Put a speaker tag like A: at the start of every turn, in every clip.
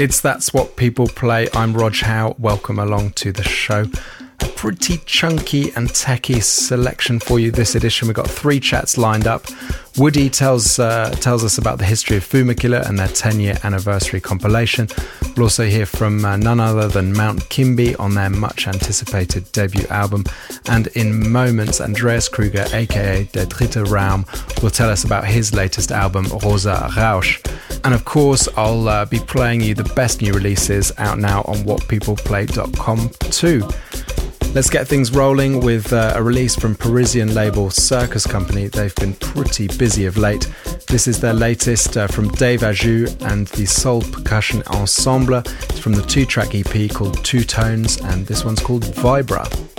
A: It's That's What People Play. I'm Rog Howe. Welcome along to the show. A pretty chunky and techy selection for you this edition. We've got three chats lined up. Woody tells uh, tells us about the history of Fumakilla and their 10 year anniversary compilation. We'll also hear from uh, none other than Mount Kimbie on their much anticipated debut album. And in moments, Andreas Kruger, aka Der Dritte Raum, will tell us about his latest album, Rosa Rausch. And of course, I'll uh, be playing you the best new releases out now on whatpeopleplay.com too. Let's get things rolling with uh, a release from Parisian label Circus Company. They've been pretty busy of late. This is their latest uh, from Dave Aju and the Soul Percussion Ensemble. It's from the two track EP called Two Tones, and this one's called Vibra.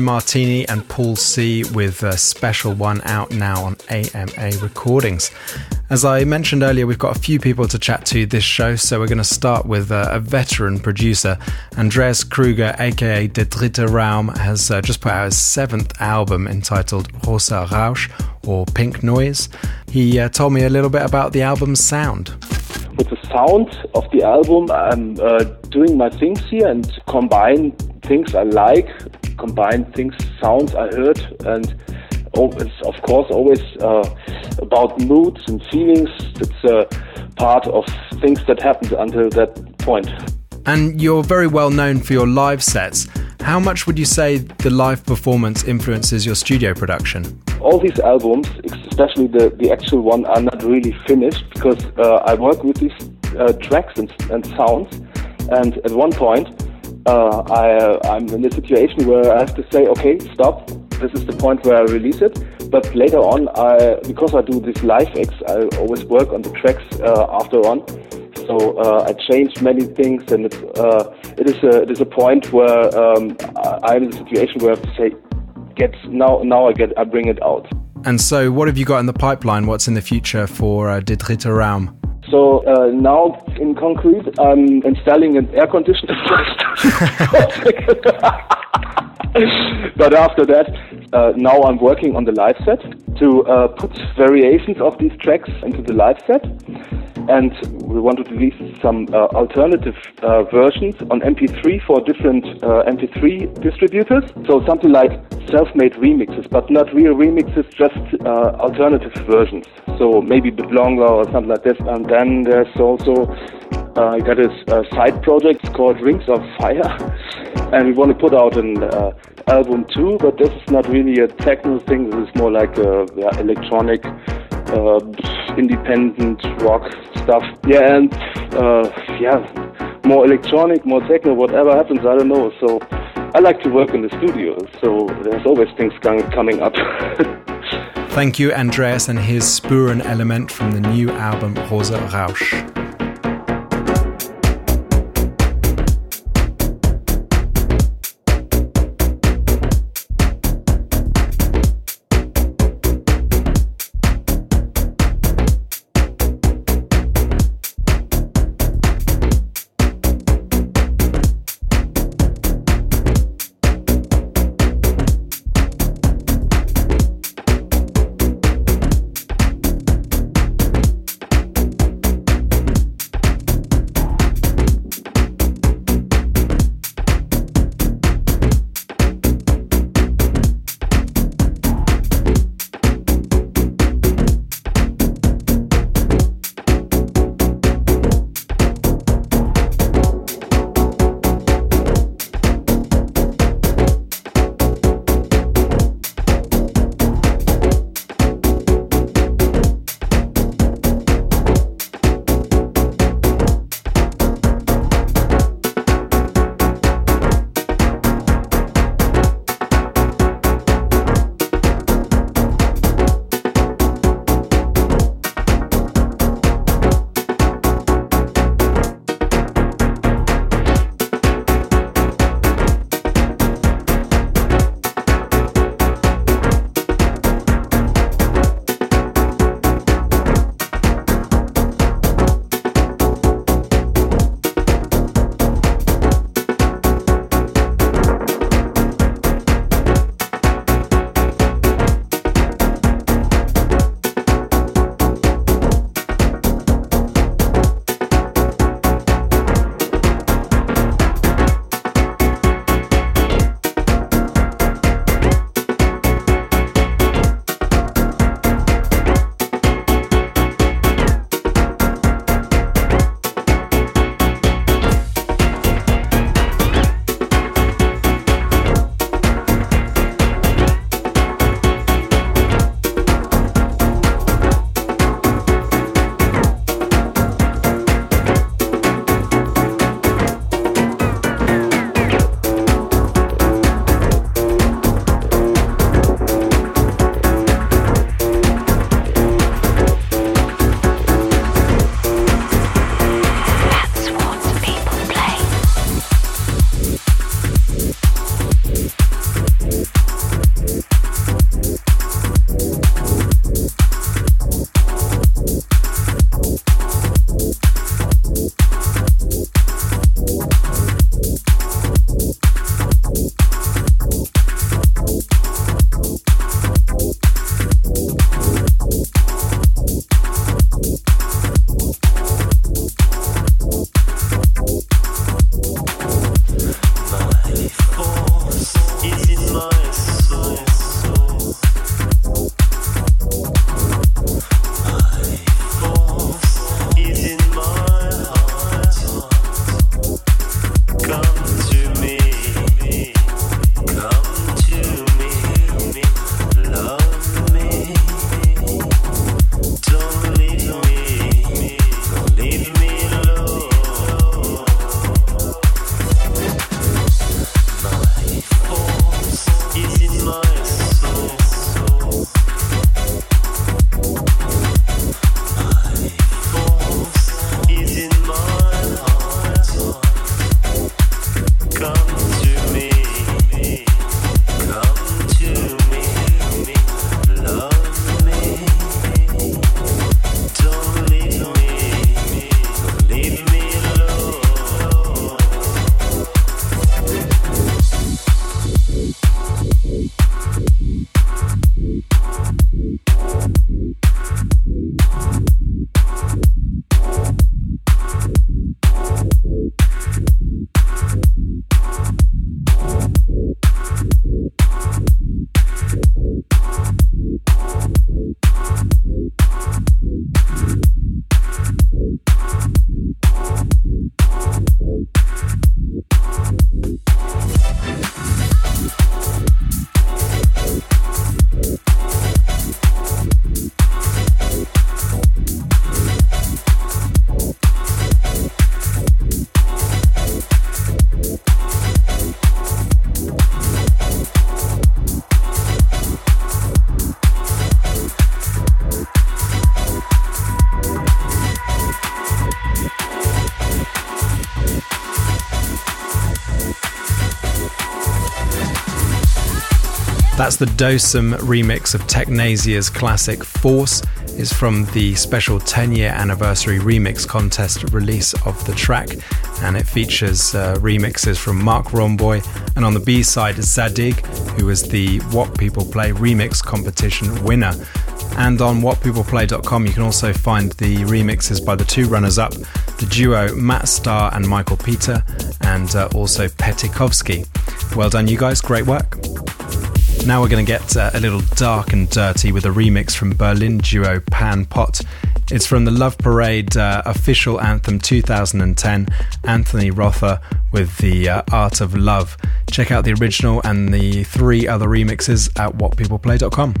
A: Martini and Paul C with a special one out now on AMA Recordings. As I mentioned earlier, we've got a few people to chat to this show, so we're going to start with uh, a veteran producer. Andreas Kruger, aka Der Dritte Raum, has uh, just put out his seventh album entitled Rosa Rausch or Pink Noise. He uh, told me a little bit about the album's sound.
B: With the sound of the album, I'm uh, doing my things here and combine things I like, combine things, sounds I heard, and it's of course always uh, about moods and feelings. It's a part of things that happened until that point.
A: And you're very well known for your live sets. How much would you say the live performance influences your studio production?
B: All these albums, especially the, the actual one, are not really finished because uh, I work with these uh, tracks and, and sounds. And at one point, uh, I, uh, I'm in a situation where I have to say, okay, stop. This is the point where I release it. But later on, I, because I do this live i always work on the tracks uh, after on. So uh, I change many things, and it's, uh, it is a it is a point where um, I'm in a situation where I have to say, get now now I get I bring it out.
A: And so, what have you got in the pipeline? What's in the future for uh, Dritte Raum?
B: So uh, now in concrete, I'm installing an air conditioner first. but after that, uh, now I'm working on the live set to uh, put variations of these tracks into the live set and we want to release some uh, alternative uh, versions on MP3 for different uh, MP3 distributors. So something like self-made remixes, but not real remixes, just uh, alternative versions. So maybe a bit longer or something like this. And then there's also I got a, a side project called Rings of Fire, and we want to put out an uh, album too. But this is not really a techno thing. This is more like a yeah, electronic uh, independent rock stuff. Yeah, and uh, yeah, more electronic, more techno, whatever happens, I don't know. So I like to work in the studio, so there's always things coming up.
A: Thank you, Andreas, and his Spuren element from the new album Rosa Rausch. The Dosem remix of Technasia's classic Force. Is from the special 10 year anniversary remix contest release of the track, and it features uh, remixes from Marc Romboy, and on the B side, Zadig, who was the What People Play remix competition winner. And on whatpeopleplay.com, you can also find the remixes by the two runners up, the duo Matt Starr and Michael Peter, and uh, also Petikovsky. Well done, you guys, great work. Now we're going to get uh, a little dark and dirty with a remix from Berlin duo Pan Pot. It's from the Love Parade uh, official anthem 2010, Anthony Rother with the uh, Art of Love. Check out the original and the three other remixes at whatpeopleplay.com.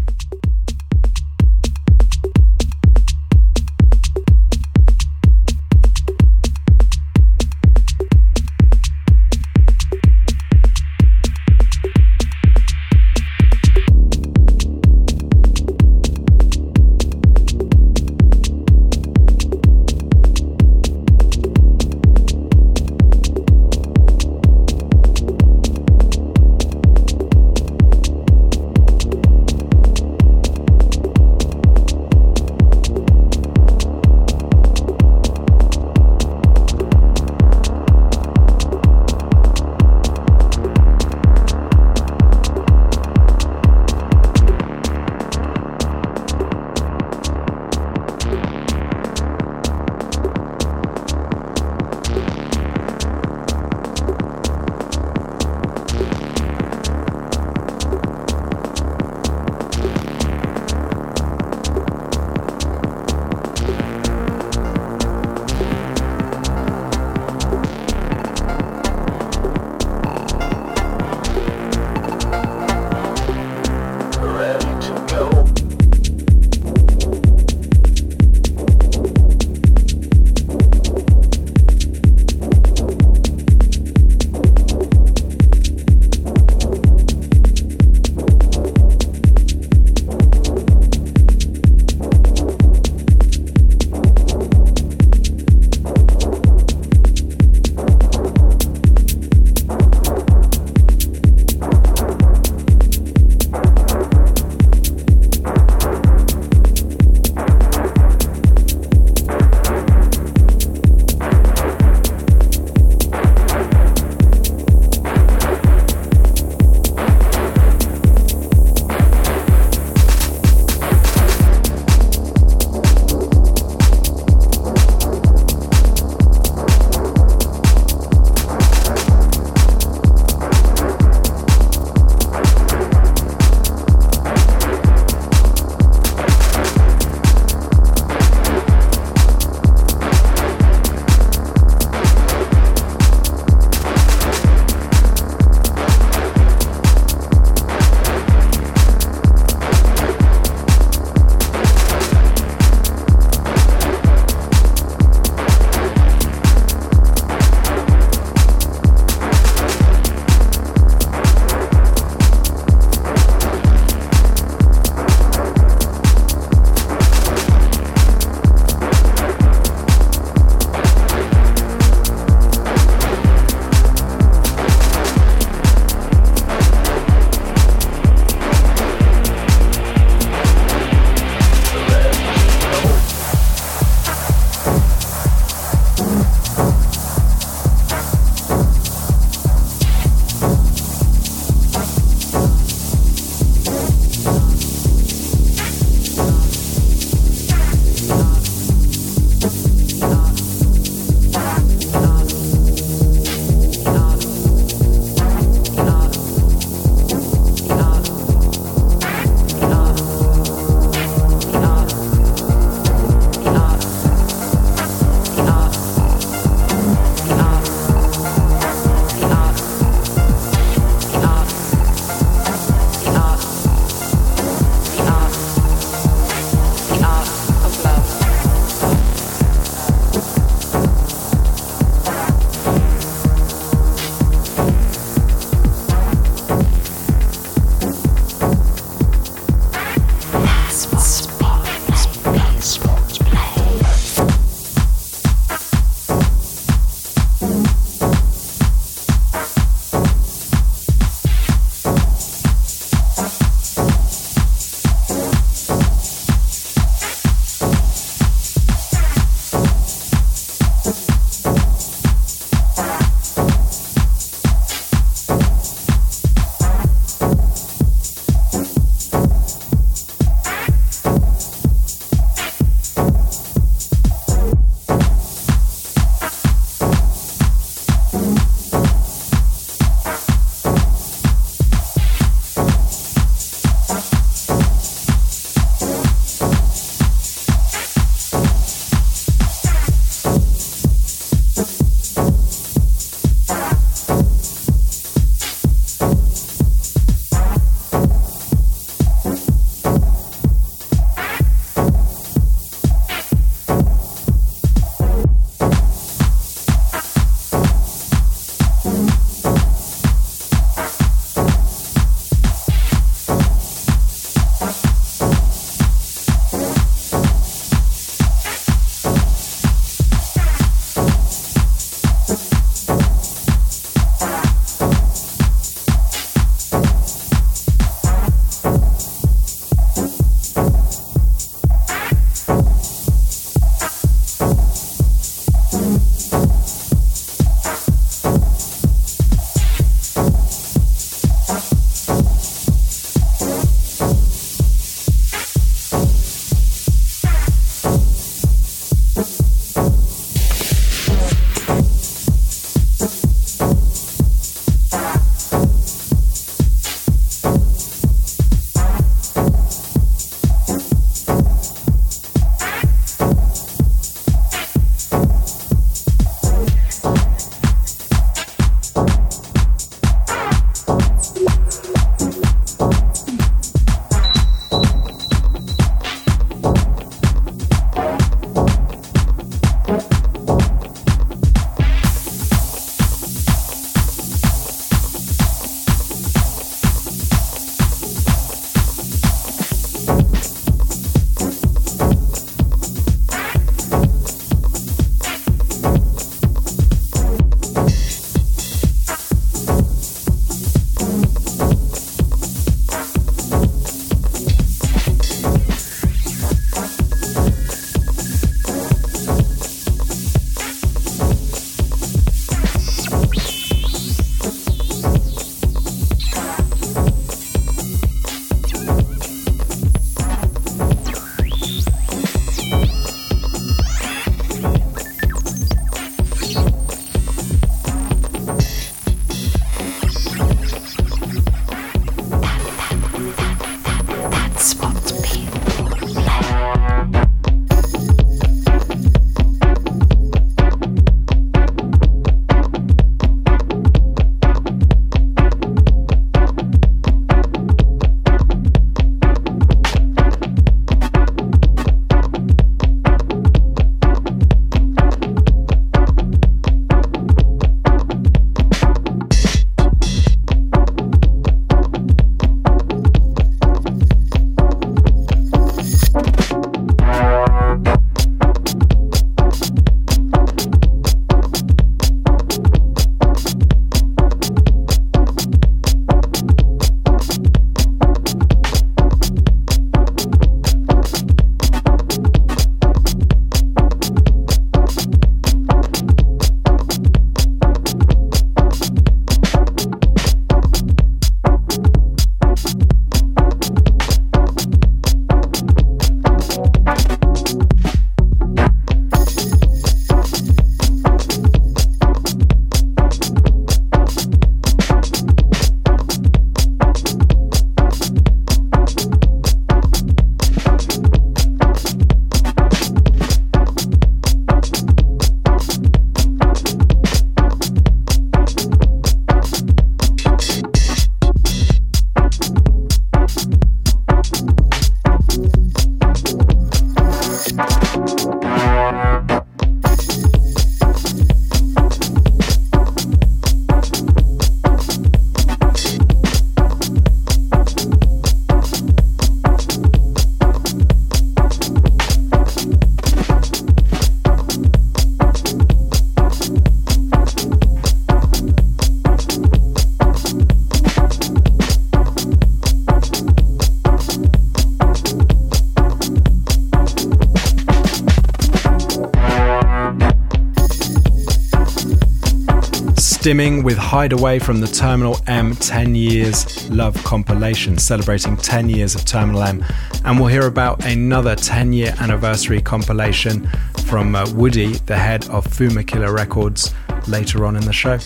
A: Stimming with Hideaway from the Terminal M 10 Years Love compilation, celebrating 10 years of Terminal M. And we'll hear about another 10 year anniversary compilation from uh, Woody, the head of Fumakilla Records, later on in the show.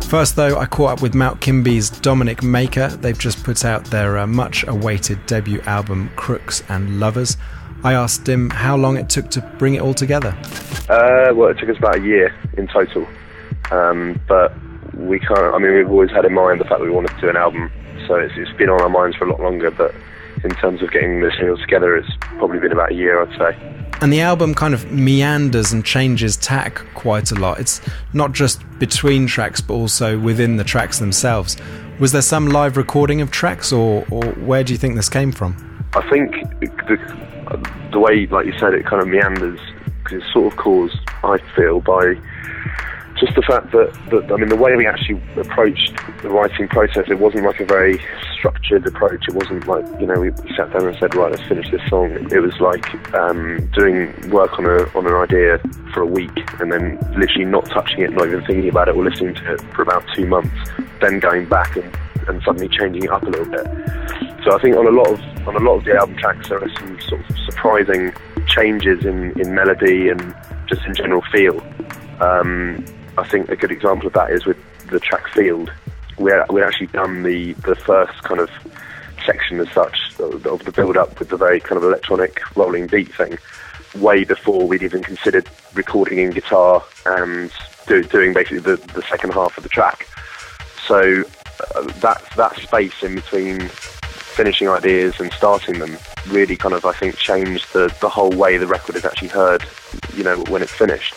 A: First, though, I caught up with Mount Kimbie's Dominic Maker. They've just put out their uh, much awaited debut album, Crooks and Lovers. I asked him how long it took to bring it all together.
C: Uh, well, it took us about a year in total. Um, but we can't, I mean, we've always had in mind the fact that we wanted to do an album, so it's, it's been on our minds for a lot longer. But in terms of getting the material together, it's probably been about a year, I'd say.
A: And the album kind of meanders and changes tack quite a lot. It's not just between tracks, but also within the tracks themselves. Was there some live recording of tracks, or, or where do you think this came from?
C: I think the, the way, like you said, it kind of meanders because it's sort of caused, I feel, by just the fact that, that, I mean, the way we actually approached the writing process, it wasn't like a very structured approach. It wasn't like, you know, we sat down and said, right, let's finish this song. It was like um, doing work on, a, on an idea for a week and then literally not touching it, not even thinking about it or listening to it for about two months, then going back and, and suddenly changing it up a little bit. So I think on a lot of on a lot of the album tracks there are some sort of surprising changes in, in melody and just in general feel. Um, I think a good example of that is with the track Field. We we actually done the the first kind of section as such of the build up with the very kind of electronic rolling beat thing way before we'd even considered recording in guitar and do, doing basically the, the second half of the track. So uh, that that space in between finishing ideas and starting them really kind of, I think, changed the, the whole way the record is actually heard, you know, when it's finished.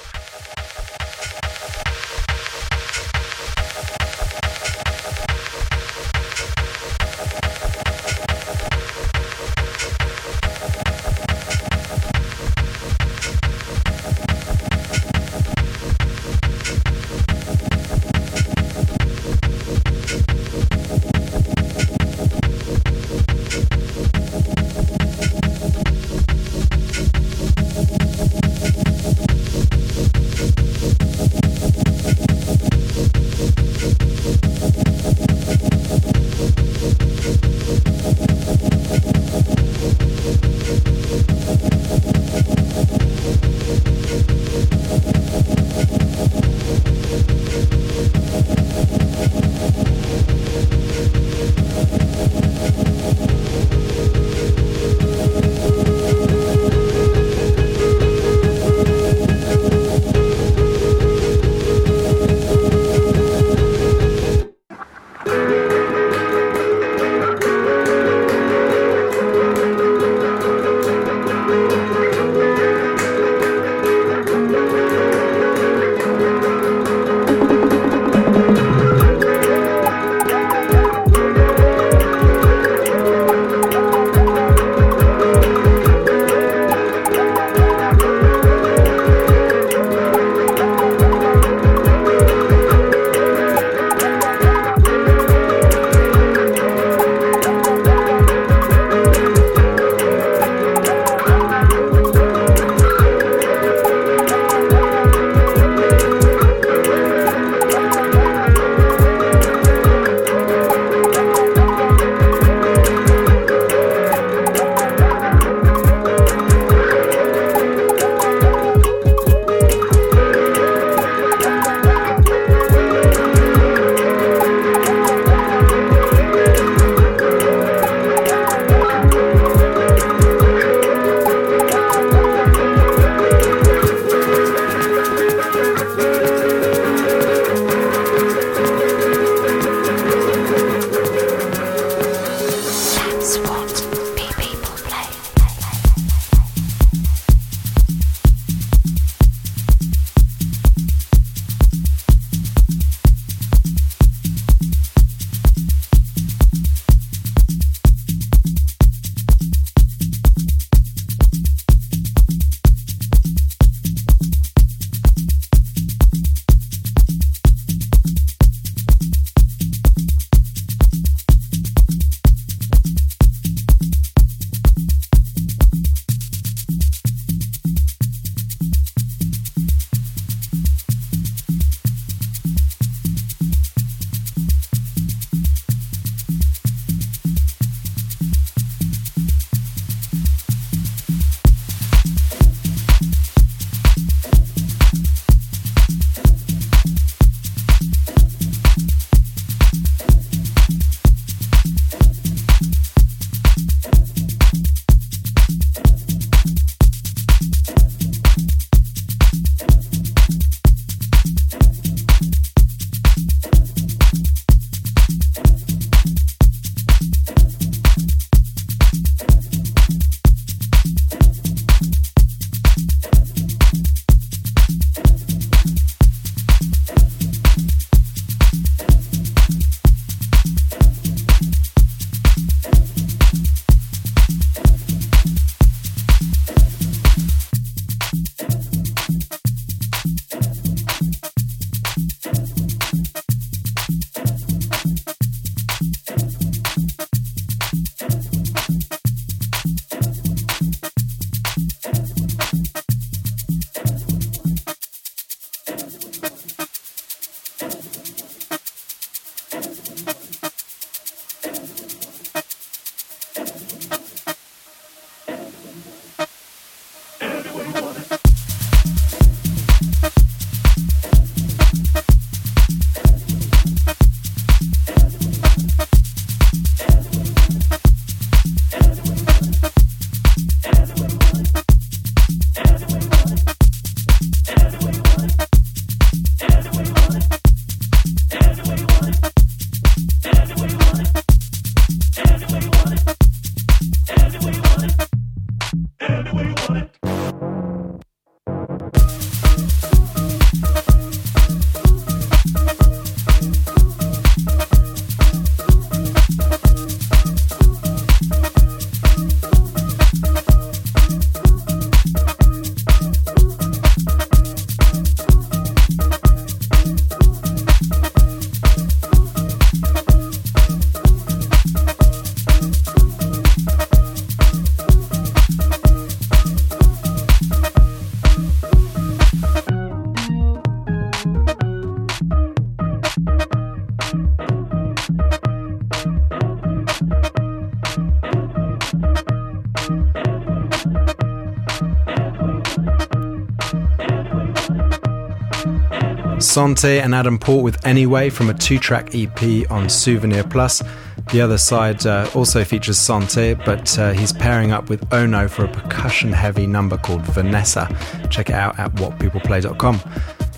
A: Sante and Adam Port with Anyway from a two track EP on Souvenir Plus. The other side uh, also features Sante, but uh, he's pairing up with Ono for a percussion heavy number called Vanessa. Check it out at whatpeopleplay.com.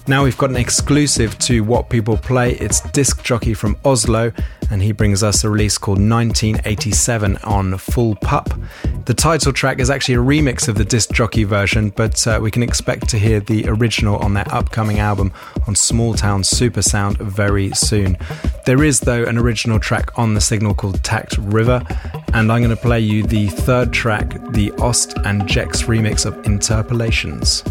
A: Now we've got an exclusive to What People Play. It's Diskjokke from Oslo, and he brings us a release called 1987 on Full Pupp. The title track is actually a remix of the Diskjokke version, but uh, we can expect to hear the original on their upcoming album on Small Town Super Sound very soon. There is, though, an original track on the signal called Tact River, and I'm going to play you the third track, the Ost and Kjex remix of Interpolations.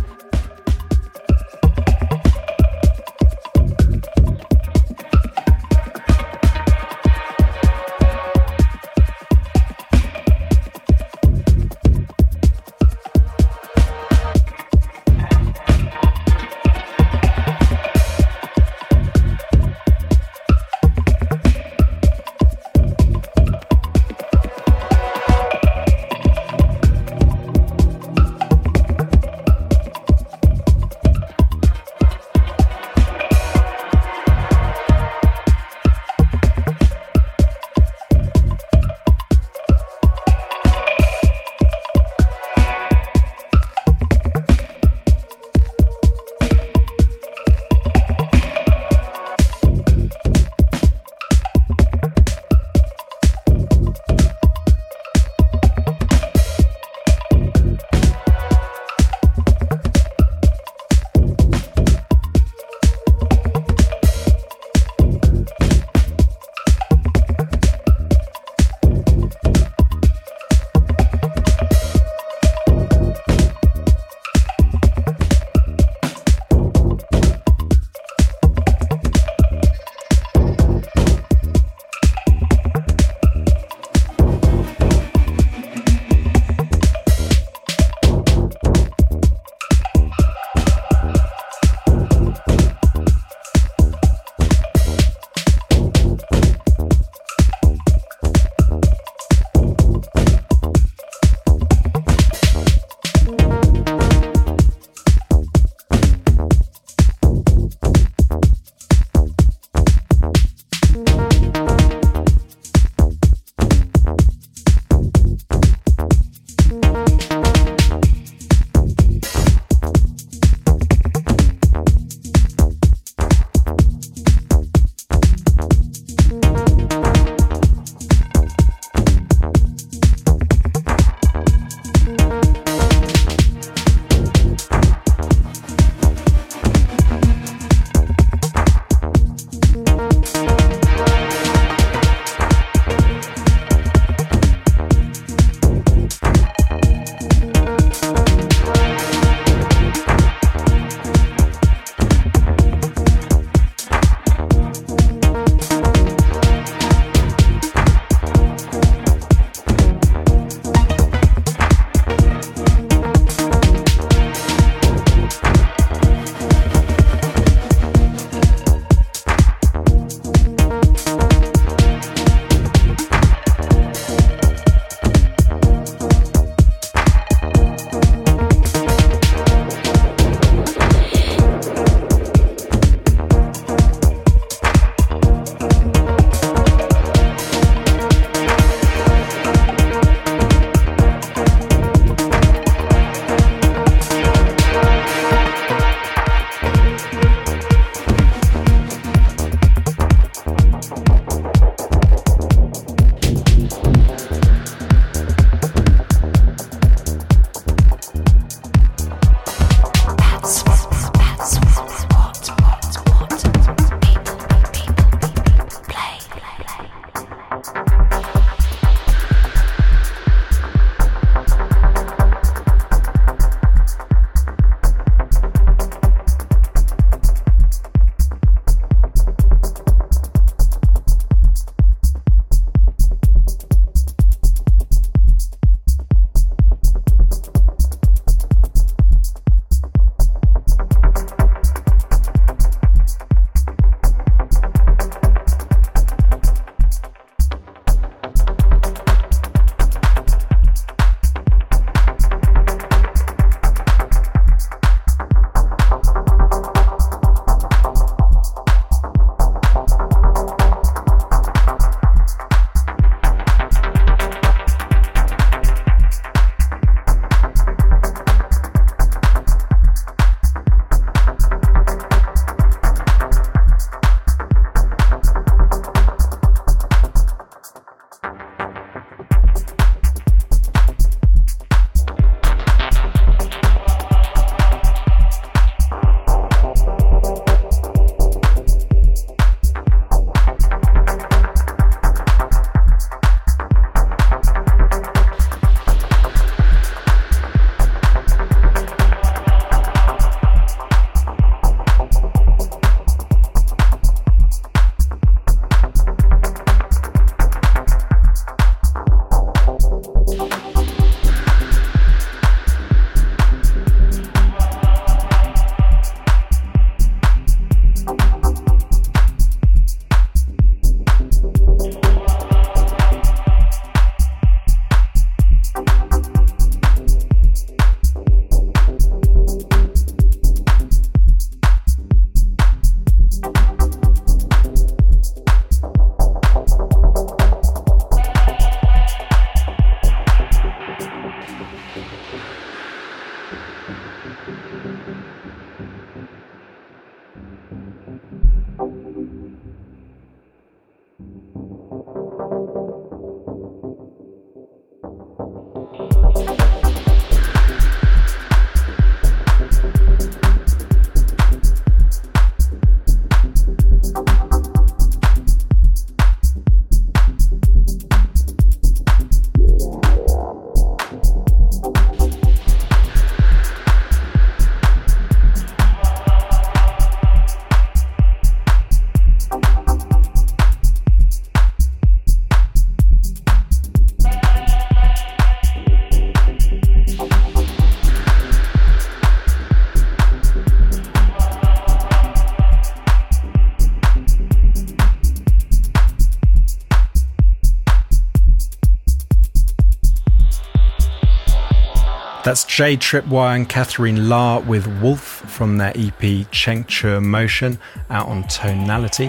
A: That's Jay Tripwire and Catherine La with Wolf from their EP Chengche Motion out on Tonality.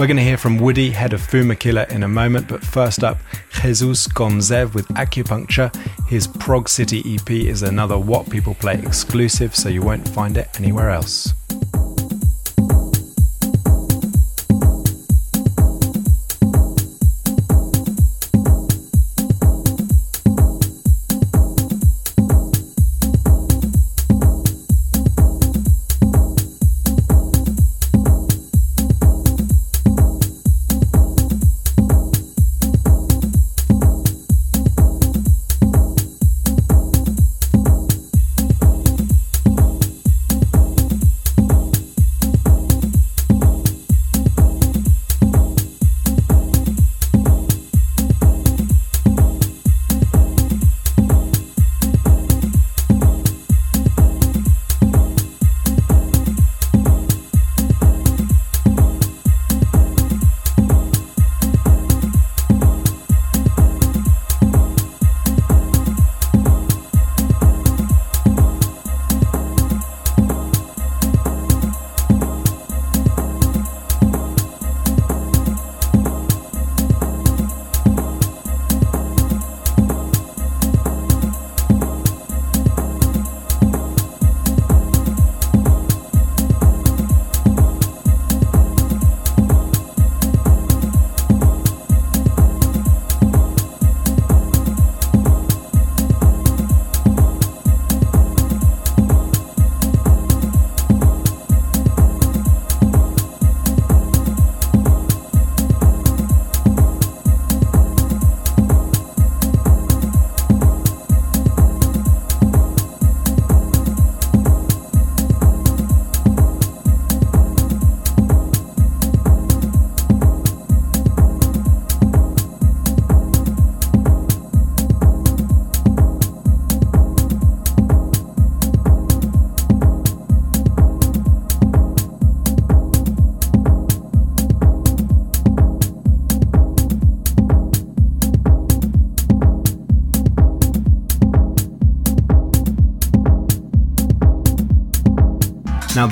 A: We're going to hear from Woody, head of Fumakilla, in a moment, but first up, Jesus Gonsev with Acupuncture. His Prog City EP is another What People Play exclusive, so you won't find it anywhere else.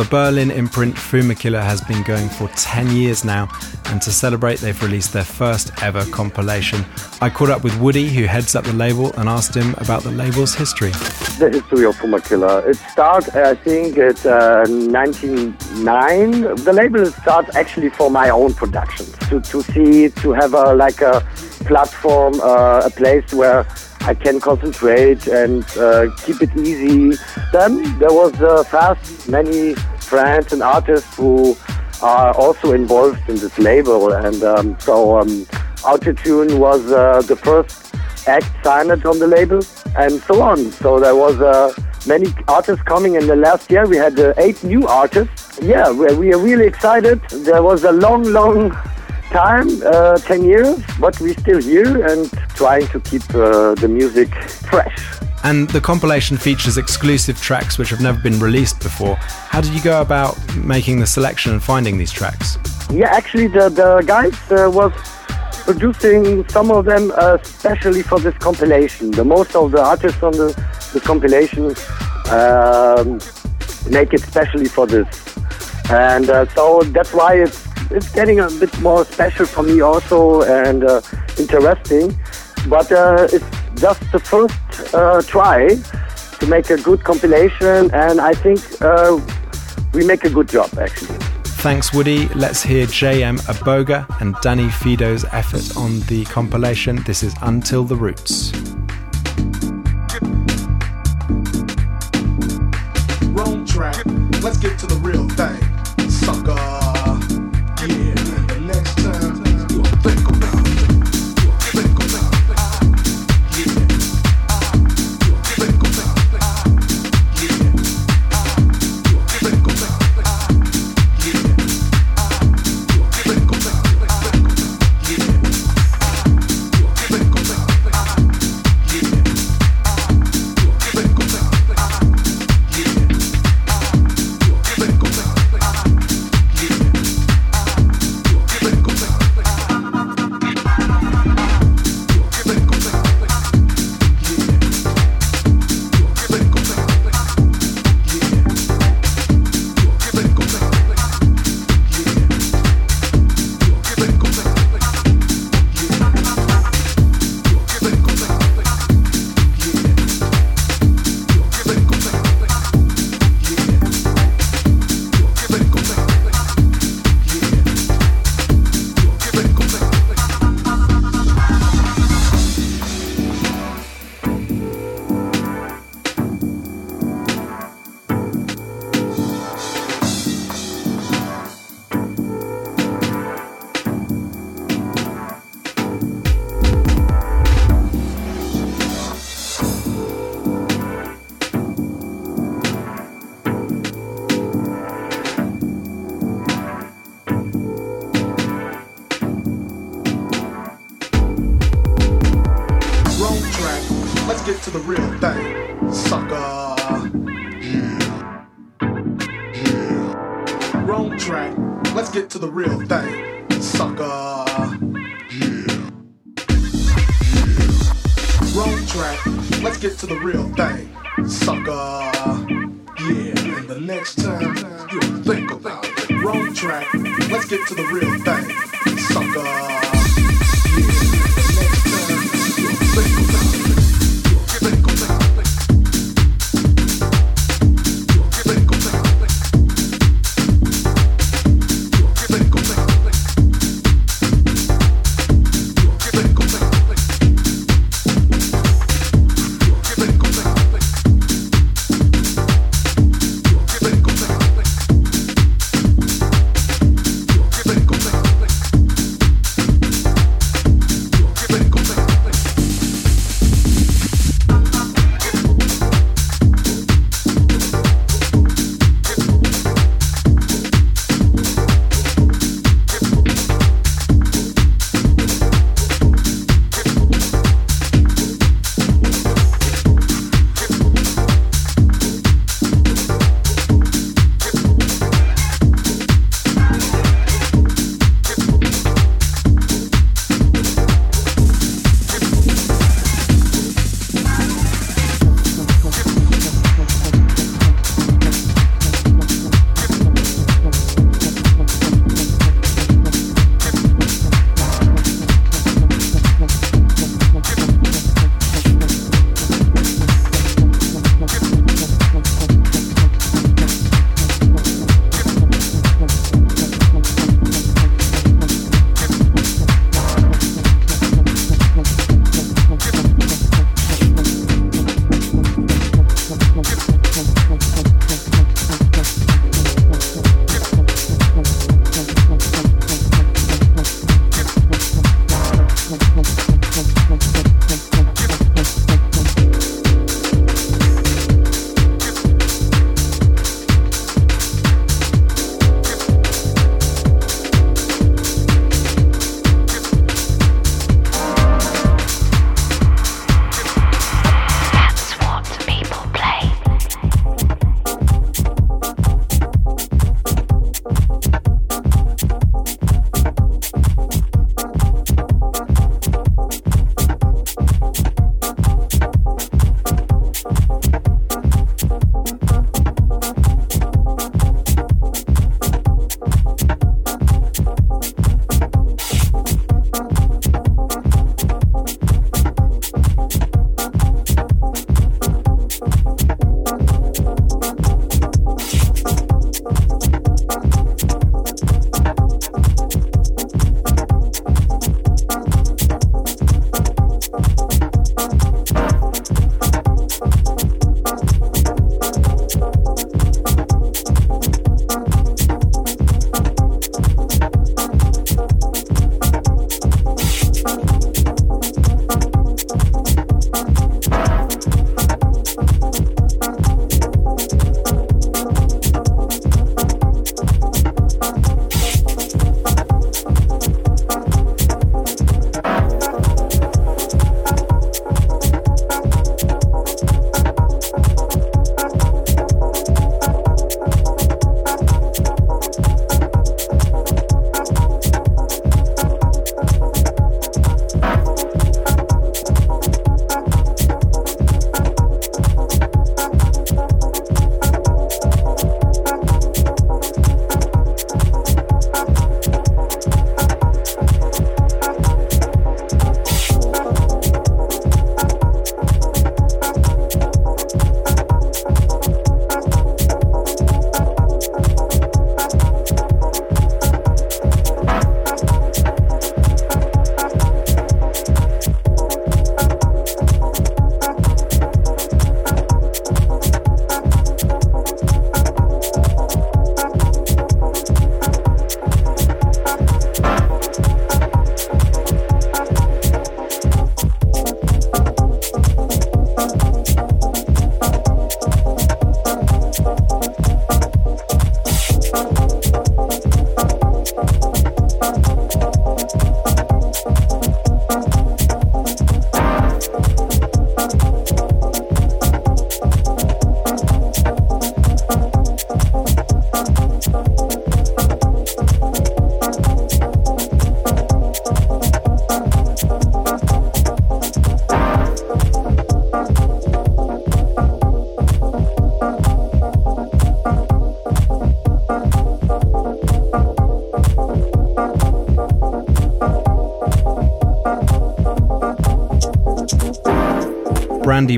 A: The Berlin imprint Fumakilla has been going for 10 years now, and to celebrate, they've released their first ever compilation. I caught up with Woody, who heads up the label, and asked him about the label's history.
D: The history of Fumakilla. It started, I think, at uh, 1999. The label starts actually for my own productions, to, to see, to have a, like a platform, uh, a place where I can concentrate and uh, keep it easy. Then there was uh, fast many friends and artists who are also involved in this label, and um, so um, Autotune was uh, the first act signed on the label, and so on. So there was uh, many artists coming in the last year. We had uh, eight new artists. Yeah, we we are really excited. There was a long, long time, uh, 10 years, but we're still here and trying to keep uh, the music fresh.
A: And the compilation features exclusive tracks which have never been released before. How did you go about making the selection and finding these tracks?
D: Yeah, actually, the, the guys uh, was producing some of them uh, especially for this compilation. The most of the artists on the, the compilation um, make it specially for this. And uh, so that's why it's it's getting a bit more special for me also and uh, interesting. But uh, it's just the first uh, try to make a good compilation, and I think uh, we make a good job actually.
A: Thanks, Woody. Let's hear JM Aboga and Danny Fido's effort on the compilation. This is Until the Roots.
E: Wrong track. Let's get to the real thing, track, let's get to the real thing, sucker. Yeah, and the next time you think about it, wrong track, let's get to the real thing, sucker.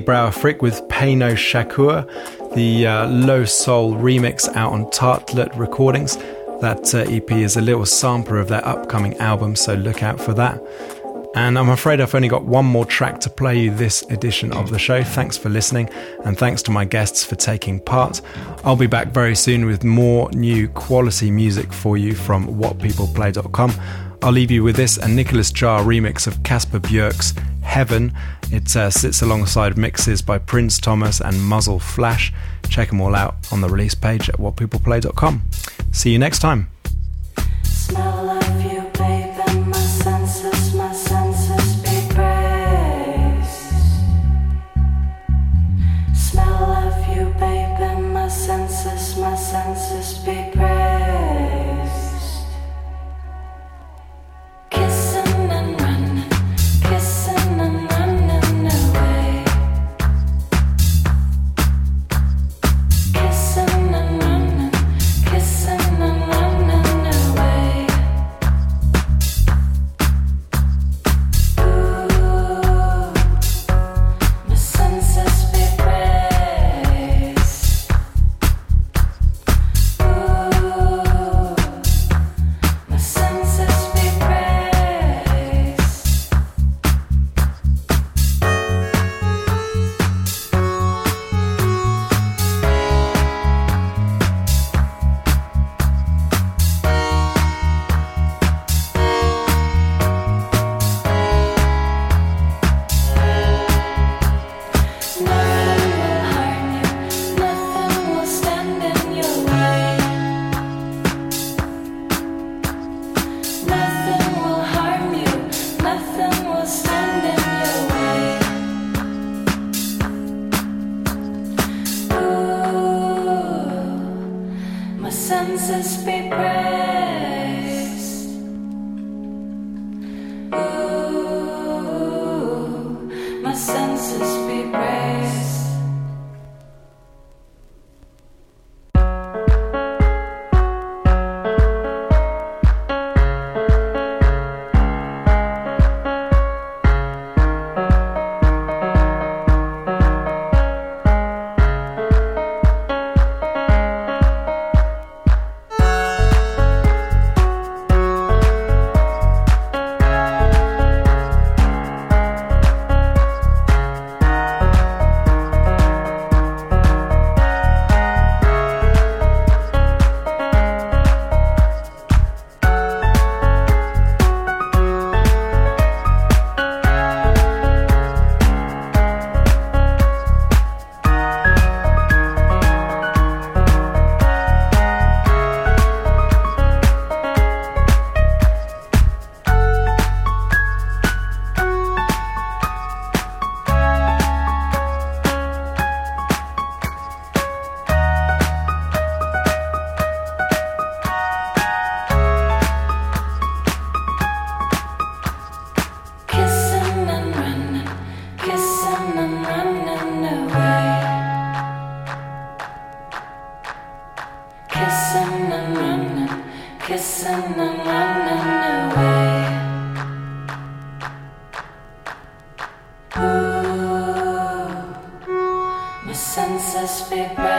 F: Brandt Brauer Frick with Pay No Shakur, the uh, low soul remix out on Tartelet Recordings. That uh, EP is a little sampler of their upcoming album, so look out for that. And I'm afraid I've only got one more track to play you this edition of the show. Thanks for listening, and thanks to my guests for taking part. I'll be back very soon with more new quality music for you from whatpeopleplay.com. I'll leave you with this a Nicolas Jaar remix of Kasper Bjørke's Heaven. It uh, sits alongside mixes by Prins Thomas and Muzzle Flash. Check them all out on the release page at whatpeopleplay.com. See you next time. kissing and running away. Ooh, my senses feel.